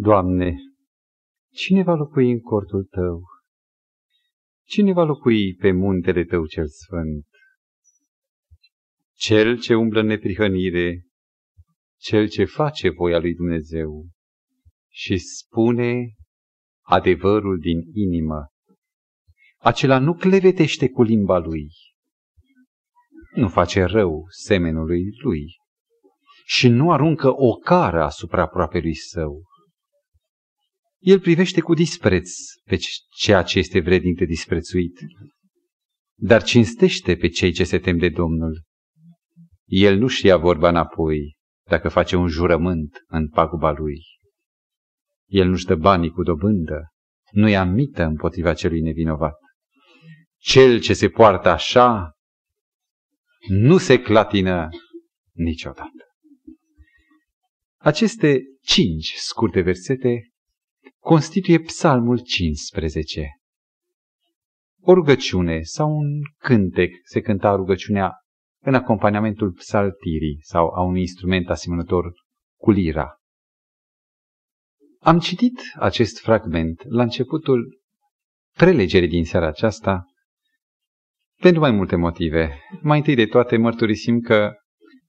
Doamne, cine va locui în cortul Tău? Cine va locui pe muntele Tău cel sfânt? Cel ce umblă în neprihănire, cel ce face voia lui Dumnezeu și spune adevărul din inimă. Acela nu clevetește cu limba lui, nu face rău semenului lui și nu aruncă o cară asupra aproapelui său. El privește cu dispreț pe ceea ce este vrednic de disprețuit, dar cinstește pe cei ce se tem de Domnul. El nu-și ia vorba înapoi dacă face un jurământ în paguba lui. El nu-și dă banii cu dobândă, nu ia mită împotriva celui nevinovat. Cel ce se poartă așa nu se clatină niciodată. Aceste cinci scurte versete constituie psalmul 15. O rugăciune sau un cântec, se cânta rugăciunea în acompaniamentul psaltirii sau a unui instrument asemănător cu lira. Am citit acest fragment la începutul prelegerii din seara aceasta pentru mai multe motive. Mai întâi de toate mărturisim că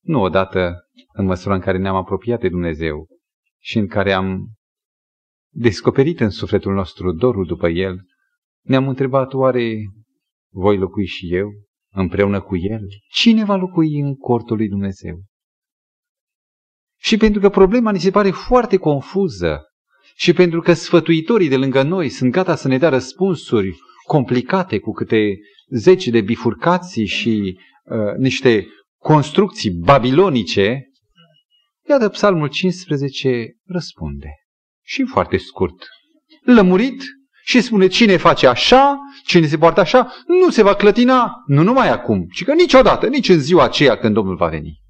nu odată în măsura în care ne-am apropiat de Dumnezeu și în care am descoperit în sufletul nostru dorul după El, ne-am întrebat oare voi locui și eu împreună cu El? Cine va locui în cortul lui Dumnezeu? Și pentru că problema ni se pare foarte confuză și pentru că sfătuitorii de lângă noi sunt gata să ne dea răspunsuri complicate cu câte zeci de bifurcații și uh, niște construcții babilonice, iată psalmul 15 răspunde. Și foarte scurt. Lămurit și spune cine face așa, cine se poartă așa, nu se va clătina, nu numai acum, ci că niciodată, nici în ziua aceea când Domnul va veni.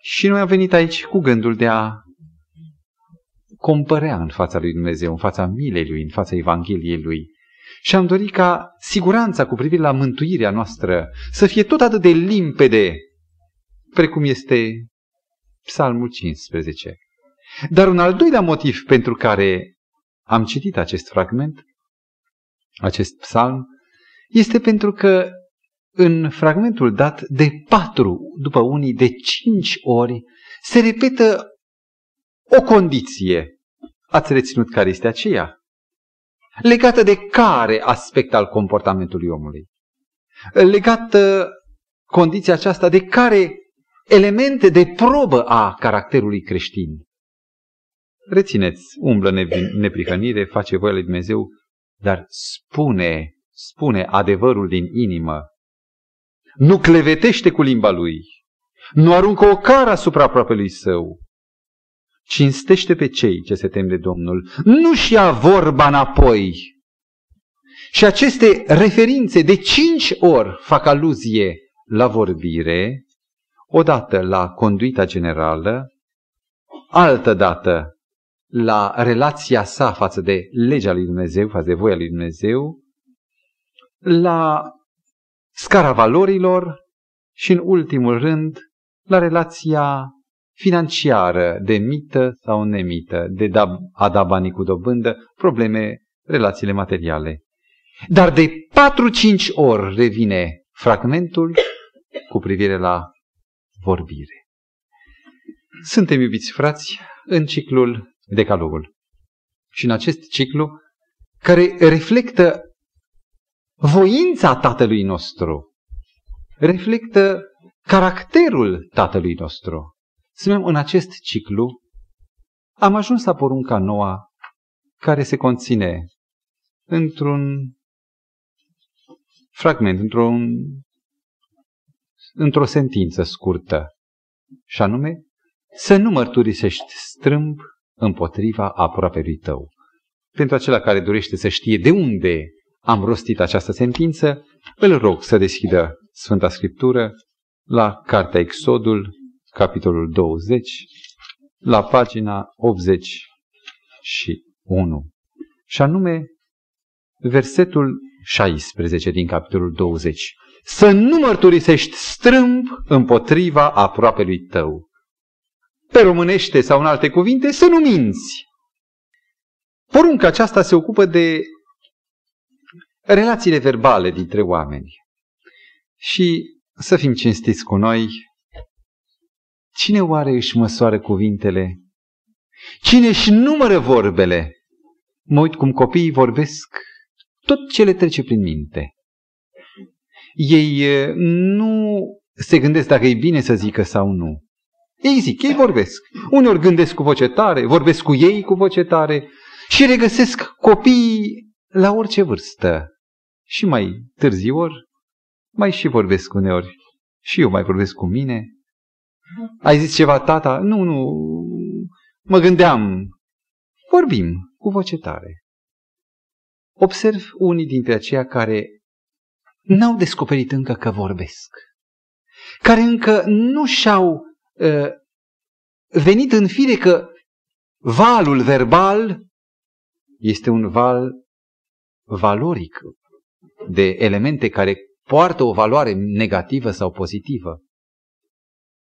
Și noi am venit aici cu gândul de a compărea în fața lui Dumnezeu, în fața milei lui, în fața Evangheliei lui. Și am dorit ca siguranța cu privire la mântuirea noastră să fie tot atât de limpede precum este Psalmul 15. Dar un al doilea motiv pentru care am citit acest fragment, acest psalm, este pentru că în fragmentul dat de patru, după unii de cinci ori, se repetă o condiție. Ați reținut care este aceea? Legată de care aspect al comportamentului omului? Legată condiția aceasta de care elemente de probă a caracterului creștin? Rețineți, umblă neprihănire, face voia lui Dumnezeu, dar spune, spune adevărul din inimă. Nu clevetește cu limba lui. Nu aruncă o cară asupra aproapelui său. Cinstește pe cei ce se tem de Domnul. Nu-și ia vorba înapoi. Și aceste referințe de cinci ori fac aluzie la vorbire, odată la conduita generală, altă dată la relația sa față de legea lui Dumnezeu, față de voia lui Dumnezeu, la scara valorilor și, în ultimul rând, la relația financiară de mită sau nemită, de da, a da banii cu dobândă, probleme, relațiile materiale. Dar de 4-5 ori revine fragmentul cu privire la vorbire. Suntem, iubiți frați, în ciclul Decalogul. Și în acest ciclu, care reflectă voința Tatălui nostru, reflectă caracterul Tatălui nostru. Suntem în acest ciclu, am ajuns la porunca noua, care se conține într-un fragment, într-un, într-o sentință scurtă, și anume, să nu mărturisești strâmb împotriva aproapelui tău. Pentru acela care dorește să știe de unde am rostit această sentință, îl rog să deschidă Sfânta Scriptură la Cartea Exodul, capitolul 20, la pagina 81. Și anume, versetul 16 din capitolul 20. Să nu mărturisești strâmb împotriva aproapelui tău pe românește sau în alte cuvinte, să nu minți Porunca aceasta se ocupă de relațiile verbale dintre oameni. Și să fim cinstiți cu noi, cine oare își măsoară cuvintele? Cine își numără vorbele? Mă uit cum copiii vorbesc, tot ce le trece prin minte. Ei nu se gândesc dacă e bine să zică sau nu. Ei zic, ei vorbesc. Uneori gândesc cu voce tare, vorbesc cu ei cu voce tare și regăsesc copiii la orice vârstă. Și mai târziu ori, mai și vorbesc uneori. Și eu mai vorbesc cu mine. Ai zis ceva, tata? Nu, nu, mă gândeam. Vorbim cu voce tare. Observ unii dintre aceia care n-au descoperit încă că vorbesc, care încă nu și-au uh, venit în fire că valul verbal este un val valoric de elemente care poartă o valoare negativă sau pozitivă.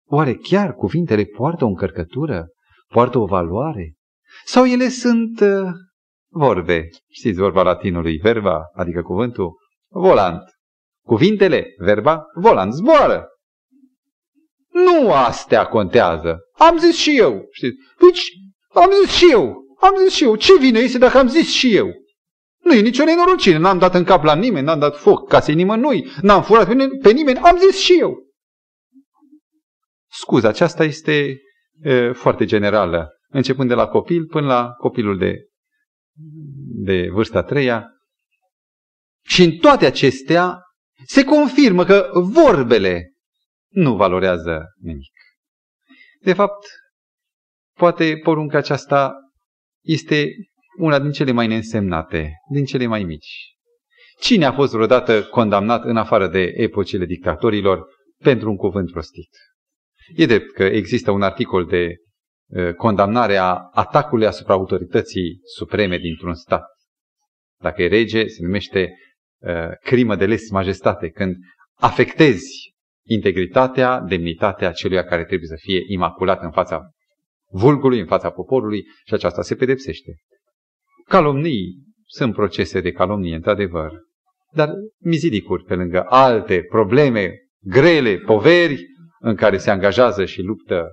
Oare chiar cuvintele poartă o încărcătură? Poartă o valoare? Sau ele sunt uh, vorbe? Știți vorba latinului, verba, adică cuvântul volant. Cuvintele, verba, volant, zboară. Nu astea contează. Am zis și eu. Știți? Deci, am zis și eu. Am zis și eu. Ce vine este dacă am zis și eu? Nu e nicio nenorocire. N-am dat în cap la nimeni, n-am dat foc casei nimănui, n-am furat pe, pe nimeni. Am zis și eu. Scuza, aceasta este e, foarte generală. Începând de la copil până la copilul de, de vârsta a treia. Și în toate acestea se confirmă că vorbele nu valorează nimic. De fapt, poate porunca aceasta este una din cele mai neînsemnate, din cele mai mici. Cine a fost vreodată condamnat în afară de epocile dictatorilor pentru un cuvânt prostit? E drept că există un articol de uh, condamnare a atacului asupra autorității supreme dintr-un stat. Dacă e rege, se numește uh, crimă de les majestate, când afectezi integritatea, demnitatea celui care trebuie să fie imaculat în fața vulgului, în fața poporului și aceasta se pedepsește. Calomnii sunt procese de calomnie, într-adevăr, dar mizidicuri pe lângă alte probleme grele, poveri în care se angajează și luptă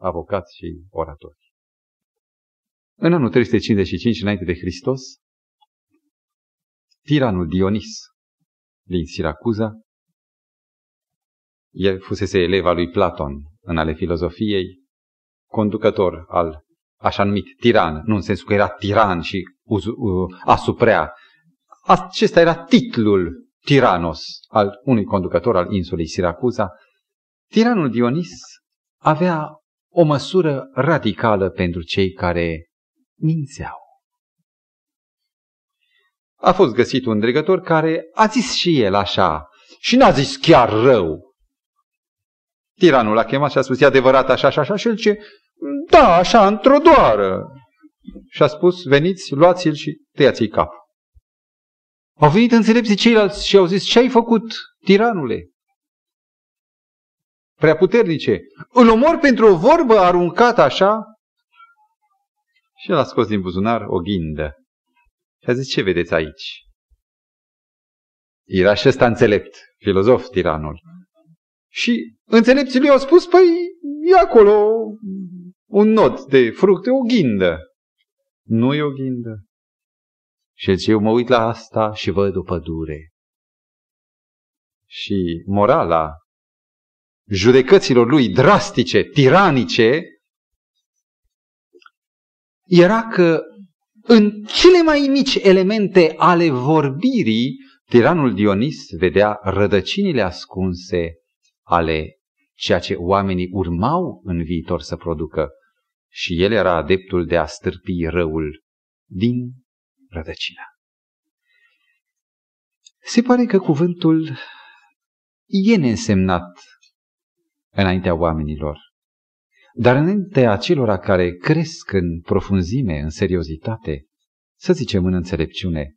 avocați și oratori. În anul 355 înainte de Hristos, tiranul Dionis din Siracuza el fusese elev al lui Platon în ale filozofiei, conducător al așa numit tiran, nu în sensul că era tiran și asuprea. Acesta era titlul tiranos al unui conducător al insulei Siracuza. Tiranul Dionis avea o măsură radicală pentru cei care mințeau. A fost găsit un dregător care a zis și el așa, și n-a zis chiar rău, Tiranul l-a chemat și a spus, e adevărat așa și așa? Și el ce, da, așa, într-o doară. Și a spus, veniți, luați-l și tăiați-i capul. Au venit înțelepții ceilalți și au zis, ce ai făcut, tiranule? Prea puternice. Îl omor pentru o vorbă aruncată așa? Și el a scos din buzunar o ghindă. Și a zis, ce vedeți aici? Era și ăsta înțelept, filozof, tiranul. Și înțelepții lui au spus, păi e acolo un nod de fructe, o ghindă. Nu e o ghindă. Și eu mă uit la asta și văd o pădure. Și morala judecăților lui drastice, tiranice, era că în cele mai mici elemente ale vorbirii, tiranul Dionis vedea rădăcinile ascunse ale ceea ce oamenii urmau în viitor să producă și el era adeptul de a stârpi răul din rădăcina. Se pare că cuvântul e neînsemnat înaintea oamenilor, dar înaintea acelora care cresc în profunzime, în seriozitate, să zicem în înțelepciune,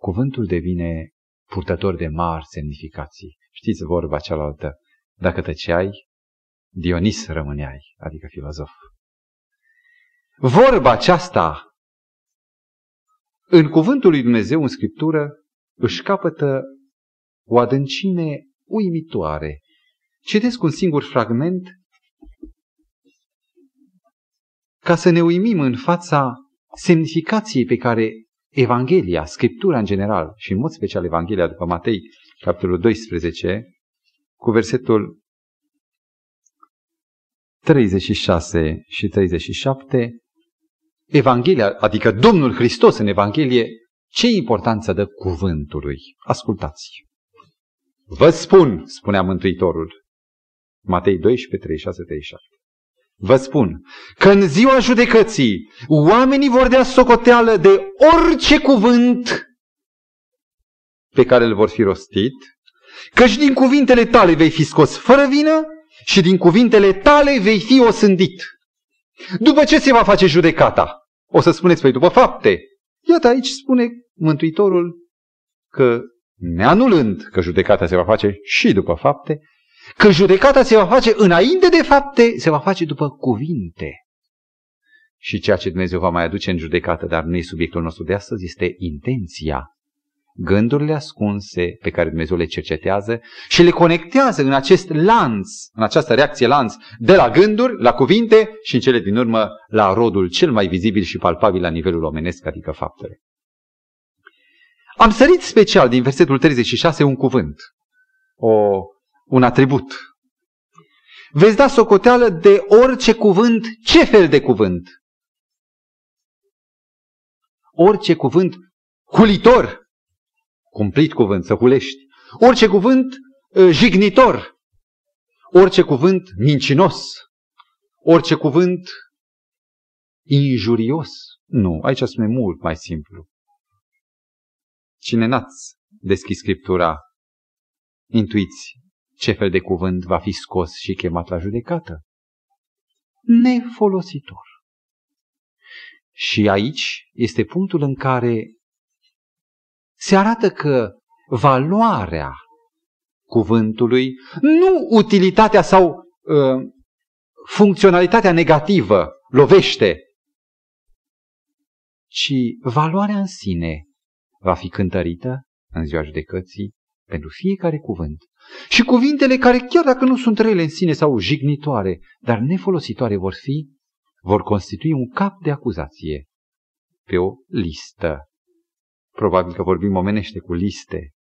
cuvântul devine purtător de mari semnificații. Știți vorba cealaltă, dacă tăceai, Dionis rămâneai, adică filozof. Vorba aceasta în cuvântul lui Dumnezeu, în Scriptură, își capătă o adâncime uimitoare. Citesc un singur fragment ca să ne uimim în fața semnificației pe care Evanghelia, Scriptura în general și în mod special Evanghelia după Matei, capitolul 12, cu versetul 36 și 37, Evanghelia, adică Domnul Hristos în Evanghelie, ce importanță dă cuvântului? Ascultați! Vă spun, spunea Mântuitorul, Matei 12, 36, 37. Vă spun că în ziua judecății oamenii vor dea socoteală de orice cuvânt pe care îl vor fi rostit, căci din cuvintele tale vei fi scos fără vină și din cuvintele tale vei fi osândit. După ce se va face judecata? O să spuneți, păi după fapte. Iată aici spune Mântuitorul că neanulând că judecata se va face și după fapte, că judecata se va face înainte de fapte, se va face după cuvinte. Și ceea ce Dumnezeu va mai aduce în judecată, dar nu e subiectul nostru de astăzi, este intenția gândurile ascunse pe care Dumnezeu le cercetează și le conectează în acest lanț, în această reacție lanț, de la gânduri, la cuvinte și în cele din urmă la rodul cel mai vizibil și palpabil la nivelul omenesc, adică faptele. Am sărit special din versetul 36 un cuvânt, o, un atribut. Veți da socoteală de orice cuvânt, ce fel de cuvânt? Orice cuvânt hulitor, cumplit cuvânt, să hulești. Orice cuvânt uh, jignitor, orice cuvânt mincinos, orice cuvânt injurios. Nu, aici spune mult mai simplu. Cine n-ați deschis Scriptura, intuiți ce fel de cuvânt va fi scos și chemat la judecată. Nefolositor. Și aici este punctul în care se arată că valoarea cuvântului, nu utilitatea sau uh, funcționalitatea negativă lovește, ci valoarea în sine va fi cântărită în ziua judecății pentru fiecare cuvânt. Și cuvintele care, chiar dacă nu sunt rele în sine sau jignitoare, dar nefolositoare vor fi, vor constitui un cap de acuzație pe o listă Probabil că vorbim omenește cu liste.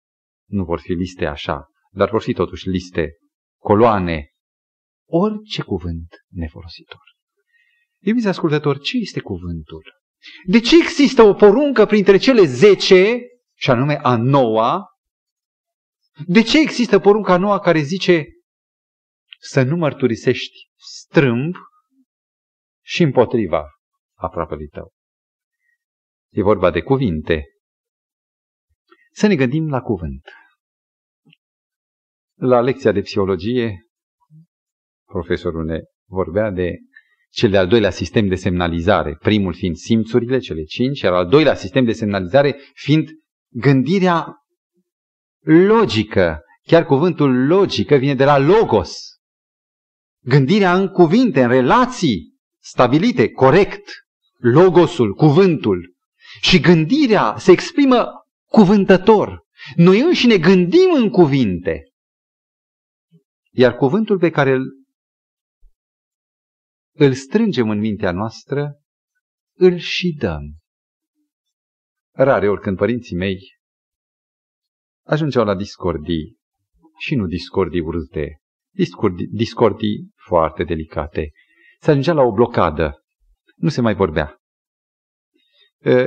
Nu vor fi liste așa, dar vor fi totuși liste, coloane, orice cuvânt nefolositor. Iubiți ascultători, ce este cuvântul? De ce există o poruncă printre cele zece, și anume a noua? De ce există porunca a noua care zice să nu mărturisești strâmb și împotriva aproapelui tău? E vorba de cuvinte. Să ne gândim la cuvânt. La lecția de psihologie, profesorul ne vorbea de cel de-al doilea sistem de semnalizare, primul fiind simțurile, cele cinci, iar al doilea sistem de semnalizare fiind gândirea logică. Chiar cuvântul logică vine de la logos. Gândirea în cuvinte, în relații stabilite, corect. Logosul, cuvântul. Și gândirea se exprimă cuvântător. Noi înșine gândim în cuvinte. Iar cuvântul pe care îl, îl strângem în mintea noastră, îl și dăm. Rare ori când părinții mei ajungeau la discordii, și nu discordii urâte, discordii, discordii foarte delicate, se ajungea la o blocadă, nu se mai vorbea.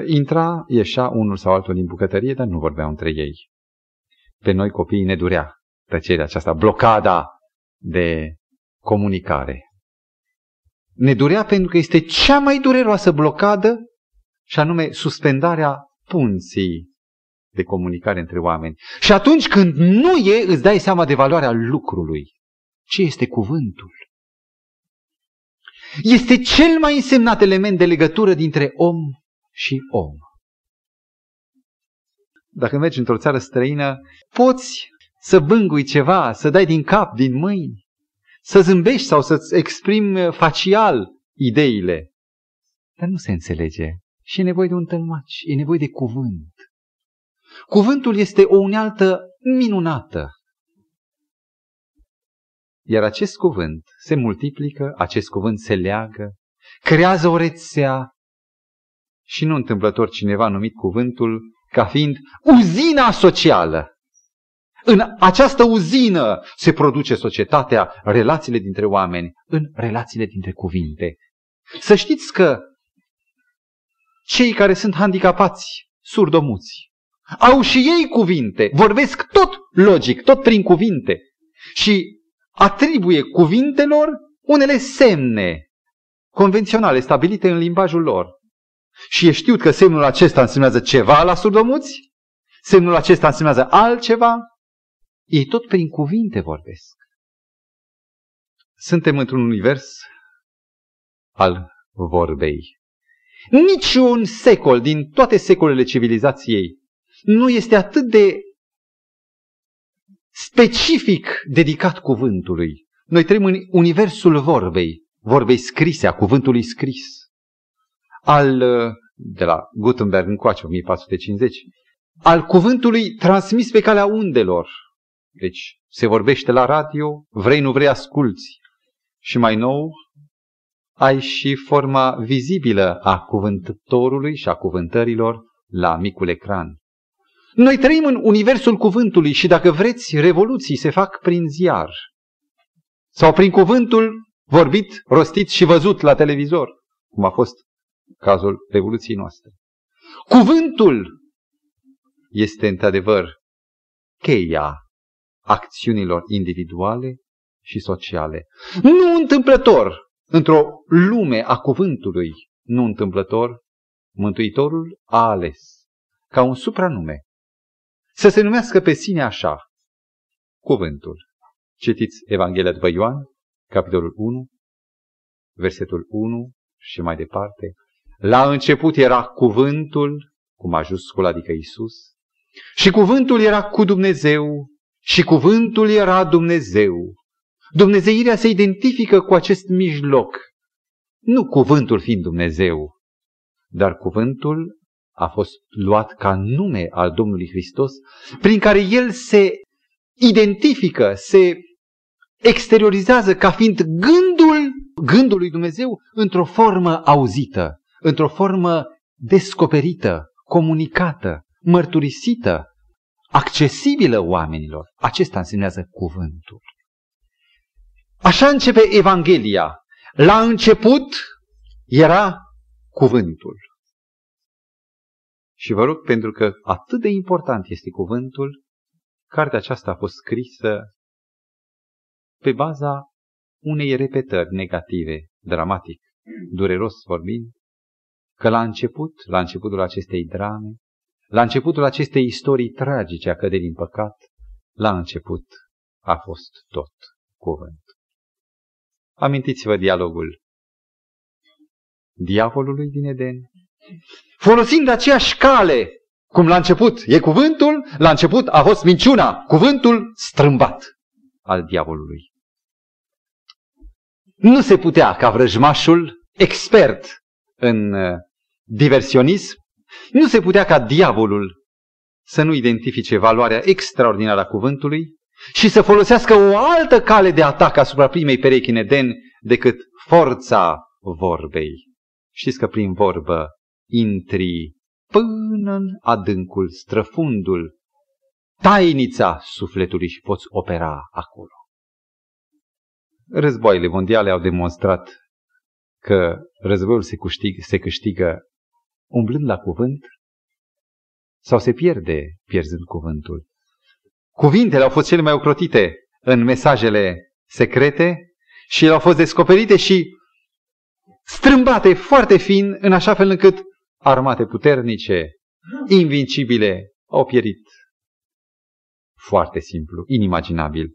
Intra, ieșea unul sau altul din bucătărie, dar nu vorbeau între ei. Pe noi copiii ne durea tăcerea aceasta, blocada de comunicare. Ne durea pentru că este cea mai dureroasă blocadă și anume suspendarea punții de comunicare între oameni. Și atunci când nu e, îți dai seama de valoarea lucrului. Ce este cuvântul? Este cel mai însemnat element de legătură dintre om și om. Dacă mergi într-o țară străină, poți să bângui ceva, să dai din cap, din mâini, să zâmbești sau să-ți exprimi facial ideile. Dar nu se înțelege Și e nevoie de un tălmaci, e nevoie de cuvânt. Cuvântul este o unealtă minunată. Iar acest cuvânt se multiplică, acest cuvânt se leagă, creează o rețea și nu întâmplător cineva a numit cuvântul ca fiind uzina socială. În această uzină se produce societatea, relațiile dintre oameni, în relațiile dintre cuvinte. Să știți că cei care sunt handicapați, surdomuți, au și ei cuvinte, vorbesc tot logic, tot prin cuvinte și atribuie cuvintelor unele semne convenționale, stabilite în limbajul lor. Și e știut că semnul acesta însemnează ceva la surdomuți, semnul acesta însemnează altceva, ei tot prin cuvinte vorbesc. Suntem într-un univers al vorbei. Niciun secol din toate secolele civilizației nu este atât de specific dedicat cuvântului. Noi trăim în universul vorbei, vorbei scrise, a cuvântului scris. Al, de la Gutenberg încoace, 1450, al cuvântului transmis pe calea undelor. Deci se vorbește la radio, vrei, nu vrei, asculți. Și mai nou, ai și forma vizibilă a cuvântătorului și a cuvântărilor la micul ecran. Noi trăim în universul cuvântului și dacă vreți, revoluții se fac prin ziar sau prin cuvântul vorbit, rostit și văzut la televizor, cum a fost cazul revoluției noastre. Cuvântul este într-adevăr cheia acțiunilor individuale și sociale. Nu întâmplător, într-o lume a cuvântului, nu întâmplător, Mântuitorul a ales ca un supranume să se numească pe sine așa, cuvântul. Citiți Evanghelia după Ioan, capitolul 1, versetul 1 și mai departe. La început era cuvântul, cu majuscul, adică Isus, și cuvântul era cu Dumnezeu și cuvântul era Dumnezeu. Dumnezeirea se identifică cu acest mijloc, nu cuvântul fiind Dumnezeu, dar cuvântul a fost luat ca nume al Domnului Hristos, prin care El se identifică, se exteriorizează ca fiind gândul, gândul lui Dumnezeu într-o formă auzită, într-o formă descoperită, comunicată, mărturisită, accesibilă oamenilor. Acesta însemnează cuvântul. Așa începe Evanghelia. La început era cuvântul. Și vă rog, pentru că atât de important este cuvântul, cartea aceasta a fost scrisă pe baza unei repetări negative, dramatic, dureros vorbind, că la început, la începutul acestei drame, la începutul acestei istorii tragice a căderii în păcat, la început a fost tot cuvânt. Amintiți-vă dialogul diavolului din Eden folosind aceeași cale, cum la început e cuvântul, la început a fost minciuna, cuvântul strâmbat al diavolului. Nu se putea ca vrăjmașul, expert în uh, diversionism, nu se putea ca diavolul să nu identifice valoarea extraordinară a cuvântului și să folosească o altă cale de atac asupra primei perechi în Eden decât forța vorbei. Știți că prin vorbă intri până în adâncul, străfundul, tainița sufletului și poți opera acolo. Războaiele mondiale au demonstrat că războiul se câștigă, se câștigă umblând la cuvânt sau se pierde pierzând cuvântul. Cuvintele au fost cele mai ocrotite în mesajele secrete și ele au fost descoperite și strâmbate foarte fin în așa fel încât armate puternice, invincibile, au pierit. Foarte simplu, inimaginabil.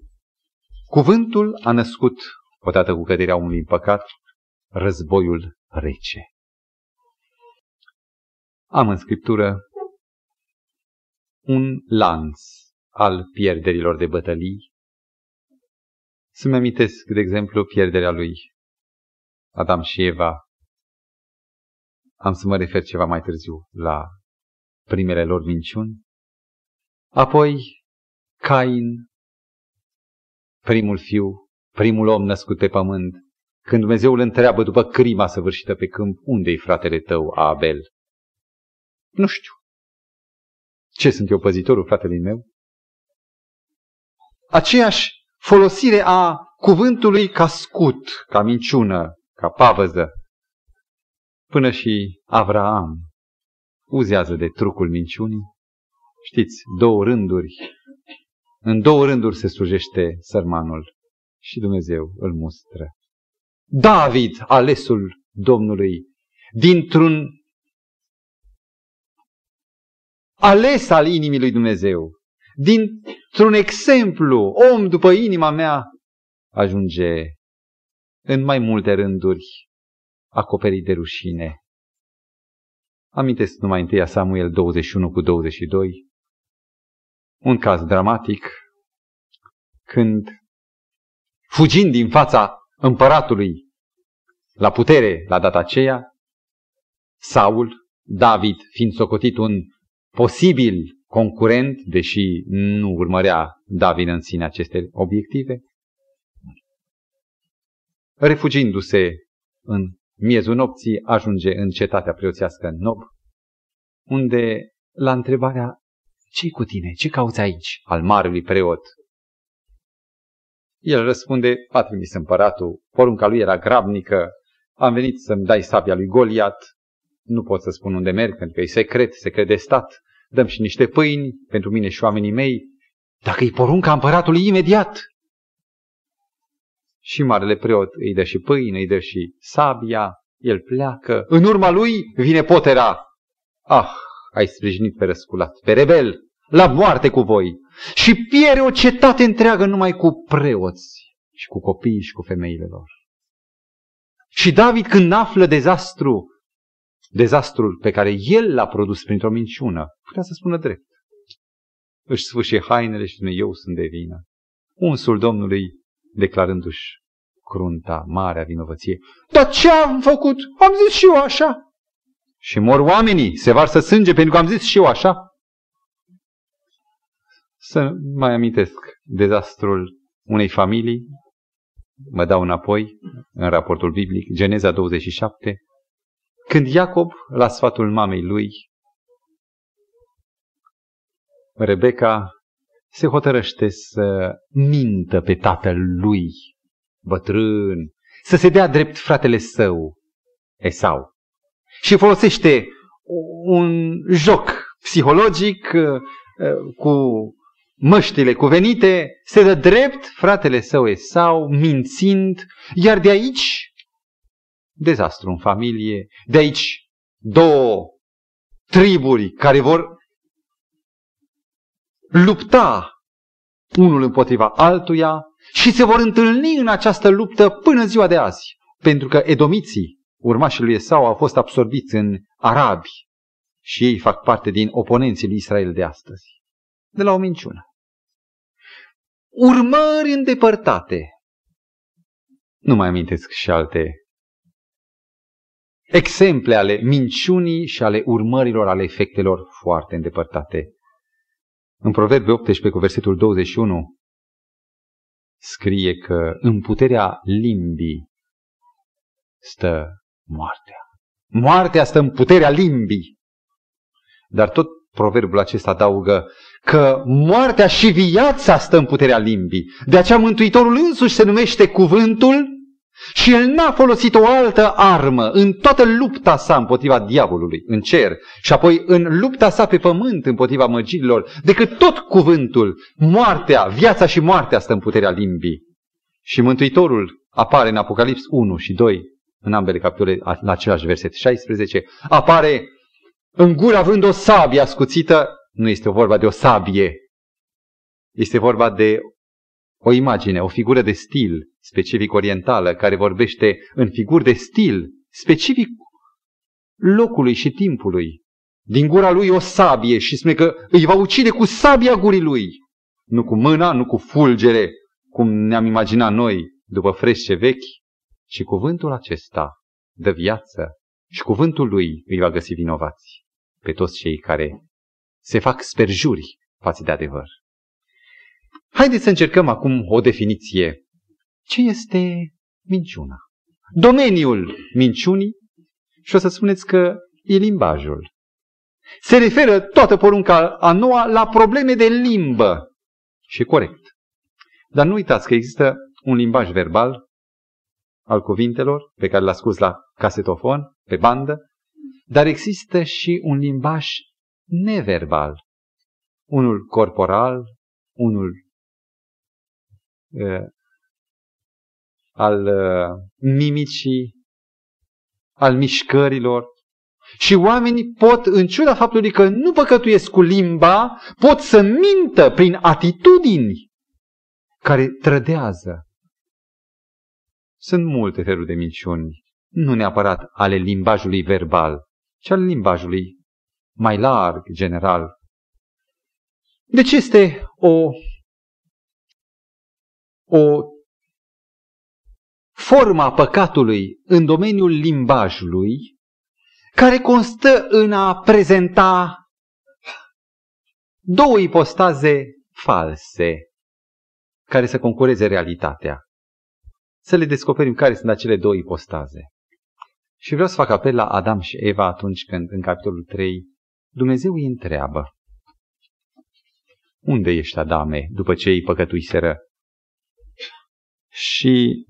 Cuvântul a născut, odată cu căderea unui în păcat, războiul rece. Am în scriptură un lanț al pierderilor de bătălii. Să-mi amintesc, de exemplu, pierderea lui Adam și Eva Am să mă refer ceva mai târziu la primele lor minciuni. Apoi Cain, primul fiu, primul om născut pe pământ, când Dumnezeu îl întreabă după crima săvârșită pe câmp, unde-i fratele tău, Abel? Nu știu. Ce sunt eu, păzitorul fratelui meu? Aceeași folosire a cuvântului ca scut, ca minciună, ca pavăză. Până și Avraam uzează de trucul minciunii. Știți, două rânduri. În două rânduri se slujește sărmanul și Dumnezeu îl mustră. David, alesul Domnului, dintr-un ales al inimii lui Dumnezeu, dintr-un exemplu, om după inima mea, ajunge în mai multe rânduri acoperit de rușine. Amintesc numai întâia Samuel 21 cu 22, un caz dramatic, când, fugind din fața împăratului. La putere la data aceea, Saul, David, fiind socotit un posibil concurent, deși nu urmărea David în sine aceste obiective, refugindu-se în miezul nopții, ajunge în cetatea preoțească Nob, unde, la întrebarea, ce cu tine, ce cauți aici, al marelui preot, el răspunde, a trimis împăratul, porunca lui era grabnică, am venit să-mi dai sabia lui Goliat, nu pot să spun unde merg, pentru că e secret, secret de stat, dăm și niște pâini pentru mine și oamenii mei, dacă îi porunca împăratului imediat. Și marele preot îi dă și pâine, îi dă și sabia, el pleacă, în urma lui vine potera. Ah, ai sprijinit pe răsculat, pe rebel, la moarte cu voi. Și pierde o cetate întreagă numai cu preoți și cu copiii și cu femeile lor. Și David când află dezastru, dezastrul pe care el l-a produs printr-o minciună, putea să spună drept. Își sfâșie hainele și spune, eu sunt de vină. Unsul Domnului declarându-și crunta, marea vinovăție. Dar ce am făcut? Am zis și eu așa. Și mor oamenii, se varsă sânge pentru că am zis și eu așa. Să mai amintesc dezastrul unei familii, mă dau înapoi în raportul biblic, Geneza 27, când Iacob, la sfatul mamei lui, Rebecca se hotărăște să mintă pe tatăl lui, bătrân, să se dea drept fratele său, Esau. Și folosește un joc psihologic uh, cu măștile cuvenite, se dă drept fratele său Esau, mințind, iar de aici dezastru în familie, de aici două triburi care vor lupta unul împotriva altuia și se vor întâlni în această luptă până ziua de azi. Pentru că edomiții, urmașii lui Esau, au fost absorbiți în arabi și ei fac parte din oponenții lui Israel de astăzi. De la o minciună urmări îndepărtate. Nu mai amintesc și alte exemple ale minciunii și ale urmărilor, ale efectelor foarte îndepărtate. În Proverbe 18 cu versetul 21 scrie că în puterea limbii stă moartea. Moartea stă în puterea limbii. Dar tot proverbul acesta adaugă că moartea și viața stă în puterea limbii. De aceea Mântuitorul însuși se numește cuvântul și el n-a folosit o altă armă în toată lupta sa împotriva diavolului în cer și apoi în lupta sa pe pământ împotriva măgilor, decât tot cuvântul, moartea, viața și moartea stă în puterea limbii. Și Mântuitorul apare în Apocalips 1 și 2, în ambele capitole, la același verset 16, apare în gură având o sabie ascuțită, nu este vorba de o sabie, este vorba de o imagine, o figură de stil specific orientală, care vorbește în figuri de stil specific locului și timpului. Din gura lui o sabie și spune că îi va ucide cu sabia gurii lui. Nu cu mâna, nu cu fulgere, cum ne-am imaginat noi după fresce vechi, ci cuvântul acesta dă viață, Și cuvântul lui îi va găsi vinovați pe toți cei care se fac sperjuri față de adevăr. Haideți să încercăm acum o definiție. Ce este minciuna? Domeniul minciunii și o să spuneți că e limbajul. Se referă toată porunca a noua la probleme de limbă. Și corect. Dar nu uitați că există un limbaj verbal al cuvintelor pe care l-a scos la casetofon, pe bandă, dar există și un limbaj neverbal. Unul corporal, unul uh, al uh, mimicii, al mișcărilor. Și oamenii pot, în ciuda faptului că nu păcătuiesc cu limba, pot să mintă prin atitudini care trădează. Sunt multe feluri de minciuni, nu neapărat ale limbajului verbal, ci al limbajului mai larg, general. Deci este o, o forma păcatului în domeniul limbajului, care constă în a prezenta două ipostaze false care să concureze realitatea. Să le descoperim care sunt acele două ipostaze. Și vreau să fac apel la Adam și Eva atunci când, în capitolul 3, Dumnezeu îi întreabă. Unde ești, Adame, după ce îi păcătuiseră? Și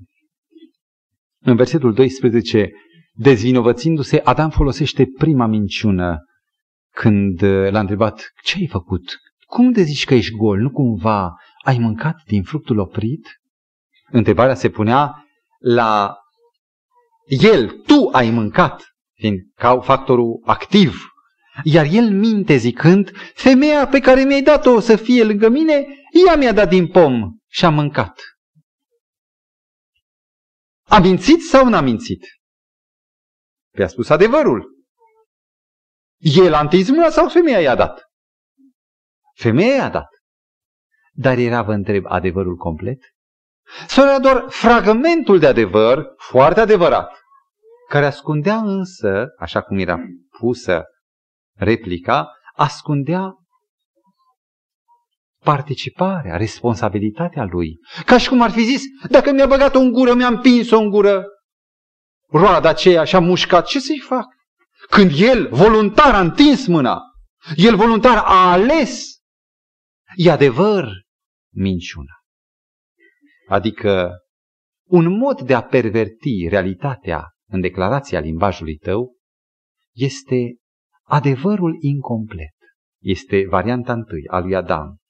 în versetul 12, dezvinovățindu-se, Adam folosește prima minciună când l-a întrebat, ce ai făcut? Cum de zici că ești gol? Nu cumva ai mâncat din fructul oprit? Întrebarea se punea la el, tu ai mâncat, fiind ca factorul activ. Iar el minte zicând, femeia pe care mi-ai dat-o să fie lângă mine, ea mi-a dat din pom și a mâncat. A mințit sau n-a mințit? Pe a spus adevărul. El a întins mâna sau femeia i-a dat? Femeia i-a dat. Dar era, vă întreb, adevărul complet? Sau era doar fragmentul de adevăr, foarte adevărat, care ascundea însă, așa cum era pusă replica, ascundea participarea, responsabilitatea lui. Ca și cum ar fi zis, dacă mi-a băgat-o în gură, mi-a împins-o în gură, roada aceea și a mușcat, ce să-i fac? Când el voluntar a întins mâna, el voluntar a ales, e adevăr minciuna. Adică un mod de a perverti realitatea în declarația limbajului tău este adevărul incomplet. Este varianta întâi a lui Adam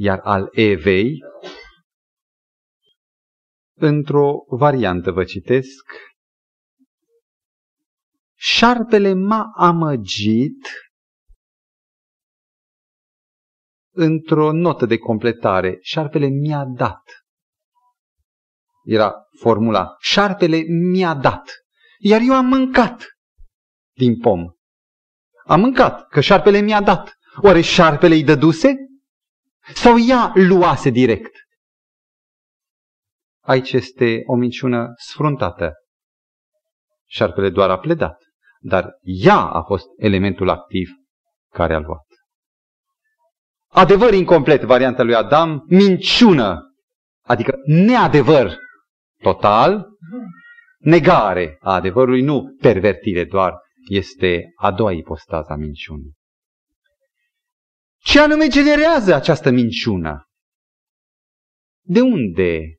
iar al Evei, într-o variantă vă citesc, șarpele m-a amăgit într-o notă de completare, șarpele mi-a dat. Era formula, șarpele mi-a dat, iar eu am mâncat din pom. Am mâncat, că șarpele mi-a dat. Oare șarpele îi dăduse? Sau ea luase direct? Aici este o minciună sfruntată. Șarpele doar a pledat, dar ea a fost elementul activ care a luat. Adevăr incomplet, varianta lui Adam, minciună, adică neadevăr total, negare a adevărului, nu pervertire doar, este a doua ipostază a minciunii. Ce anume generează această minciună? De unde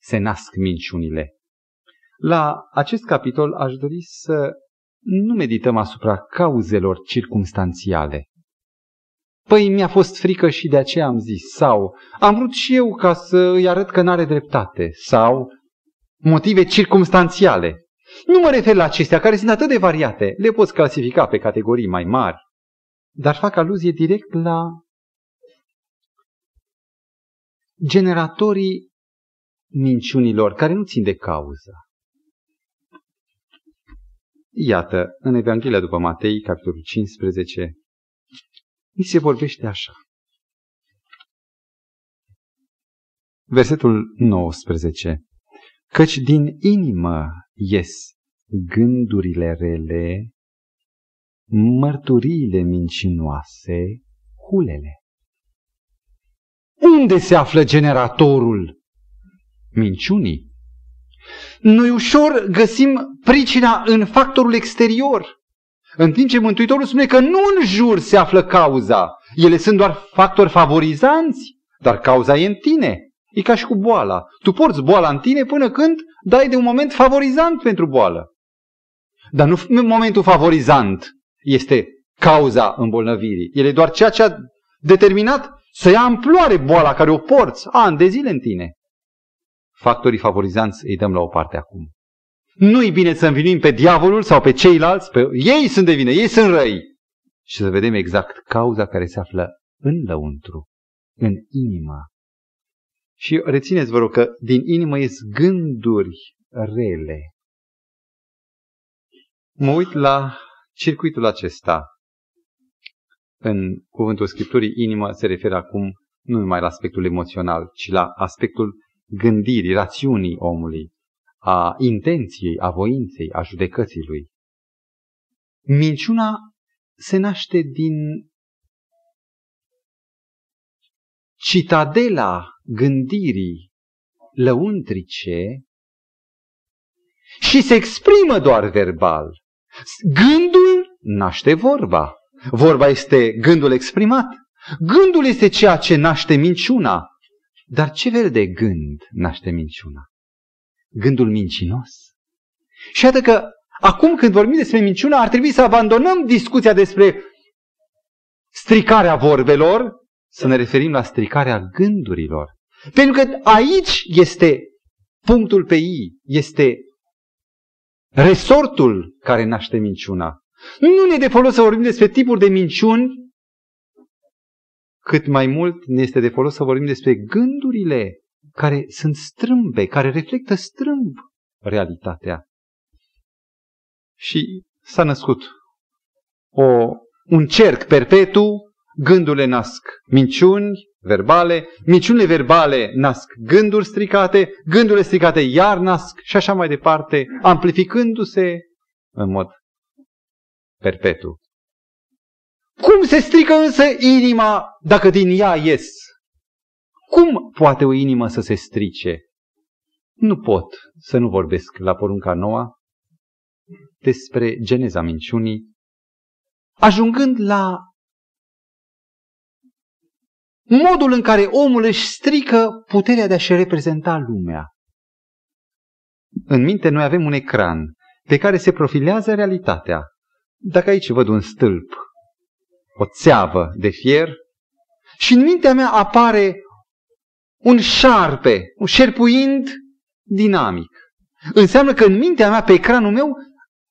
se nasc minciunile? La acest capitol aș dori să nu medităm asupra cauzelor circumstanțiale. Păi mi-a fost frică și de aceea am zis, sau am vrut și eu ca să îi arăt că n-are dreptate, sau motive circumstanțiale. Nu mă refer la acestea, care sunt atât de variate, le poți clasifica pe categorii mai mari dar fac aluzie direct la generatorii minciunilor care nu țin de cauză. Iată, în Evanghelia după Matei, capitolul 15, mi se vorbește așa. Versetul 19. Căci din inimă ies gândurile rele, mărturiile mincinoase, hulele. Unde se află generatorul minciunii? Noi ușor găsim pricina în factorul exterior. În timp ce Mântuitorul spune că nu în jur se află cauza. Ele sunt doar factori favorizanți, dar cauza e în tine. E ca și cu boala. Tu porți boala în tine până când dai de un moment favorizant pentru boală. Dar nu momentul favorizant este cauza îmbolnăvirii. El e doar ceea ce a determinat să ia amploare boala care o porți ani de zile în tine. Factorii favorizanți îi dăm la o parte acum. Nu-i bine să învinuim pe diavolul sau pe ceilalți, pe ei sunt de vină, ei sunt răi. Și să vedem exact cauza care se află în lăuntru, în inima. Și rețineți, vă rog, că din inimă ies gânduri rele. Mă uit la circuitul acesta. În cuvântul Scripturii, inimă se referă acum nu numai la aspectul emoțional, ci la aspectul gândirii, rațiunii omului, a intenției, a voinței, a judecății lui. Minciuna se naște din citadela gândirii lăuntrice și se exprimă doar verbal. Gândul naște vorba. Vorba este gândul exprimat. Gândul este ceea ce naște minciuna. Dar ce fel de gând naște minciuna? Gândul mincinos. Și iată că acum când vorbim despre minciuna, ar trebui să abandonăm discuția despre stricarea vorbelor, să ne referim la stricarea gândurilor. Pentru că aici este punctul pe I, este resortul care naște minciuna. Nu ne de folos să vorbim despre tipuri de minciuni, cât mai mult ne este de folos să vorbim despre gândurile care sunt strâmbe, care reflectă strâmb realitatea. Și s-a născut o, un cerc perpetu, gândurile nasc minciuni verbale, minciunile verbale nasc gânduri stricate, gândurile stricate iar nasc și așa mai departe, amplificându-se în mod perpetu. Cum se strică însă inima dacă din ea ies? Cum poate o inimă să se strice? Nu pot să nu vorbesc la porunca noua despre geneza minciunii, ajungând la modul în care omul își strică puterea de a-și reprezenta lumea. În minte noi avem un ecran pe care se profilează realitatea. Dacă aici văd un stâlp, o țeavă de fier, și în mintea mea apare un șarpe, un șerpuind dinamic. Înseamnă că în mintea mea, pe ecranul meu,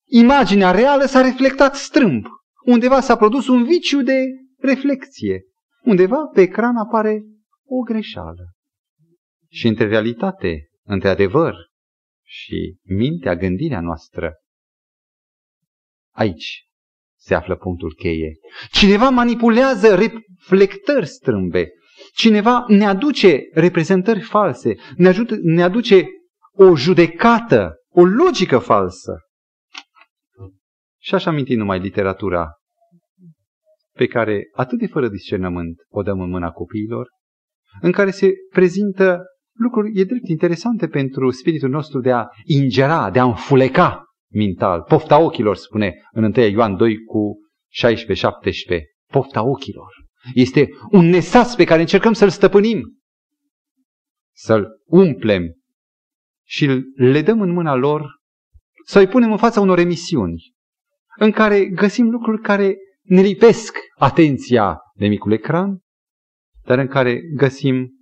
imaginea reală s-a reflectat strâmb. Undeva s-a produs un viciu de reflexie. Undeva pe ecran apare o greșeală. Și între realitate, între adevăr și mintea, gândirea noastră, aici se află punctul cheie. Cineva manipulează reflectări strâmbe. Cineva ne aduce reprezentări false, ne, ajută, ne aduce o judecată, o logică falsă. Și așa aminti numai literatura pe care atât de fără discernământ o dăm în mâna copiilor, în care se prezintă lucruri, e drept, interesante pentru spiritul nostru de a ingera, de a înfuleca mental. Pofta ochilor, spune în 1 Ioan 2 cu 16-17. Pofta ochilor. Este un nesas pe care încercăm să-l stăpânim, să-l umplem și le dăm în mâna lor, să-i punem în fața unor emisiuni în care găsim lucruri care ne lipesc atenția de micul ecran, dar în care găsim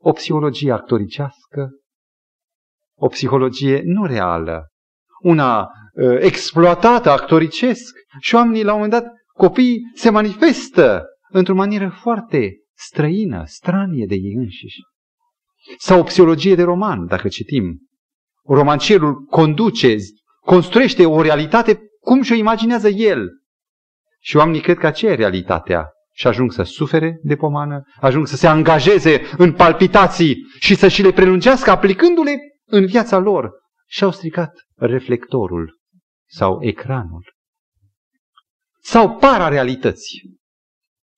o psihologie actoricească, o psihologie nu reală, una uh, exploatată actoricesc și oamenii la un moment dat, copiii se manifestă într-o manieră foarte străină, stranie de ei înșiși. Sau o psihologie de roman, dacă citim. Romancierul conduce, construiește o realitate cum și-o imaginează el. Și oamenii cred că aceea e realitatea. Și ajung să sufere de pomană, ajung să se angajeze în palpitații și să și le prelungească aplicându-le în viața lor. Și au stricat reflectorul sau ecranul. Sau pararealități.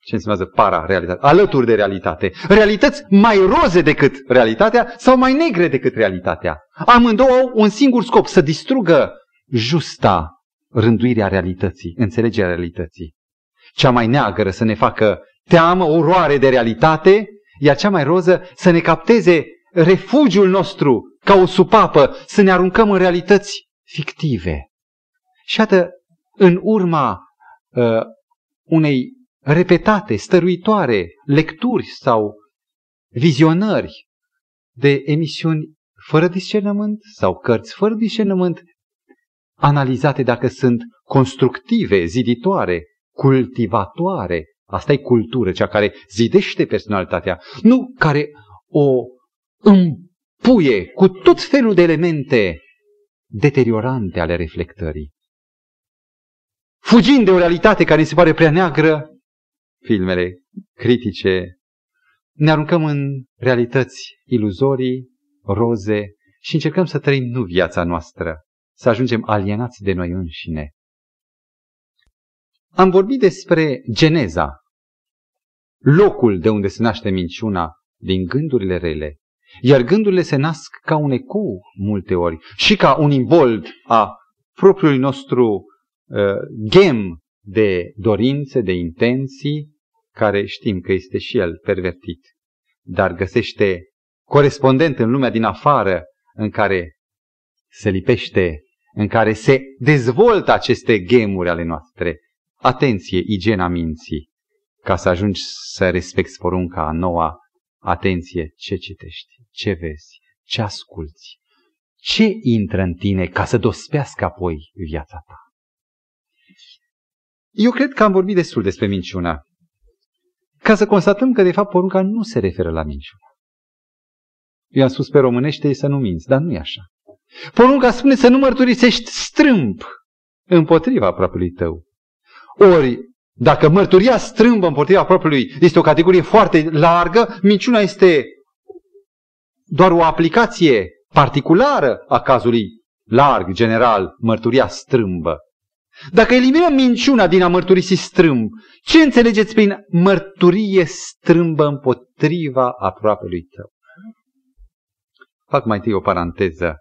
Ce înseamnă para-realitate? Alături de realitate. Realități mai roze decât realitatea sau mai negre decât realitatea. Amândouă au un singur scop, să distrugă justa rânduirea realității, înțelegerea realității. Cea mai neagră să ne facă teamă, oroare de realitate, iar cea mai roză să ne capteze refugiul nostru ca o supapă, să ne aruncăm în realități fictive. Și iată, în urma uh, unei repetate, stăruitoare lecturi sau vizionări de emisiuni fără discernământ sau cărți fără discernământ, analizate dacă sunt constructive, ziditoare, cultivatoare. Asta e cultură, cea care zidește personalitatea, nu care o împuie cu tot felul de elemente deteriorante ale reflectării. Fugind de o realitate care se pare prea neagră, filmele critice, ne aruncăm în realități iluzorii, roze și încercăm să trăim nu viața noastră, să ajungem alienați de noi înșine. Am vorbit despre geneza, locul de unde se naște minciuna din gândurile rele, iar gândurile se nasc ca un ecou multe ori și ca un imbold a propriului nostru uh, gem de dorințe, de intenții, care știm că este și el pervertit, dar găsește corespondent în lumea din afară în care se lipește, în care se dezvoltă aceste gemuri ale noastre. Atenție, igiena minții, ca să ajungi să respecti porunca a noua. Atenție, ce citești, ce vezi, ce asculți, ce intră în tine ca să dospească apoi viața ta. Eu cred că am vorbit destul despre minciuna, ca să constatăm că de fapt porunca nu se referă la minciuna. Eu am spus pe românește să nu minți, dar nu e așa. Porunca spune să nu mărturisești strâmb împotriva apropiului tău. Ori, dacă mărturia strâmbă împotriva apropiului este o categorie foarte largă, minciuna este doar o aplicație particulară a cazului larg, general, mărturia strâmbă. Dacă eliminăm minciuna din a mărturisi strâmb, ce înțelegeți prin mărturie strâmbă împotriva aproapelui tău? Fac mai întâi o paranteză.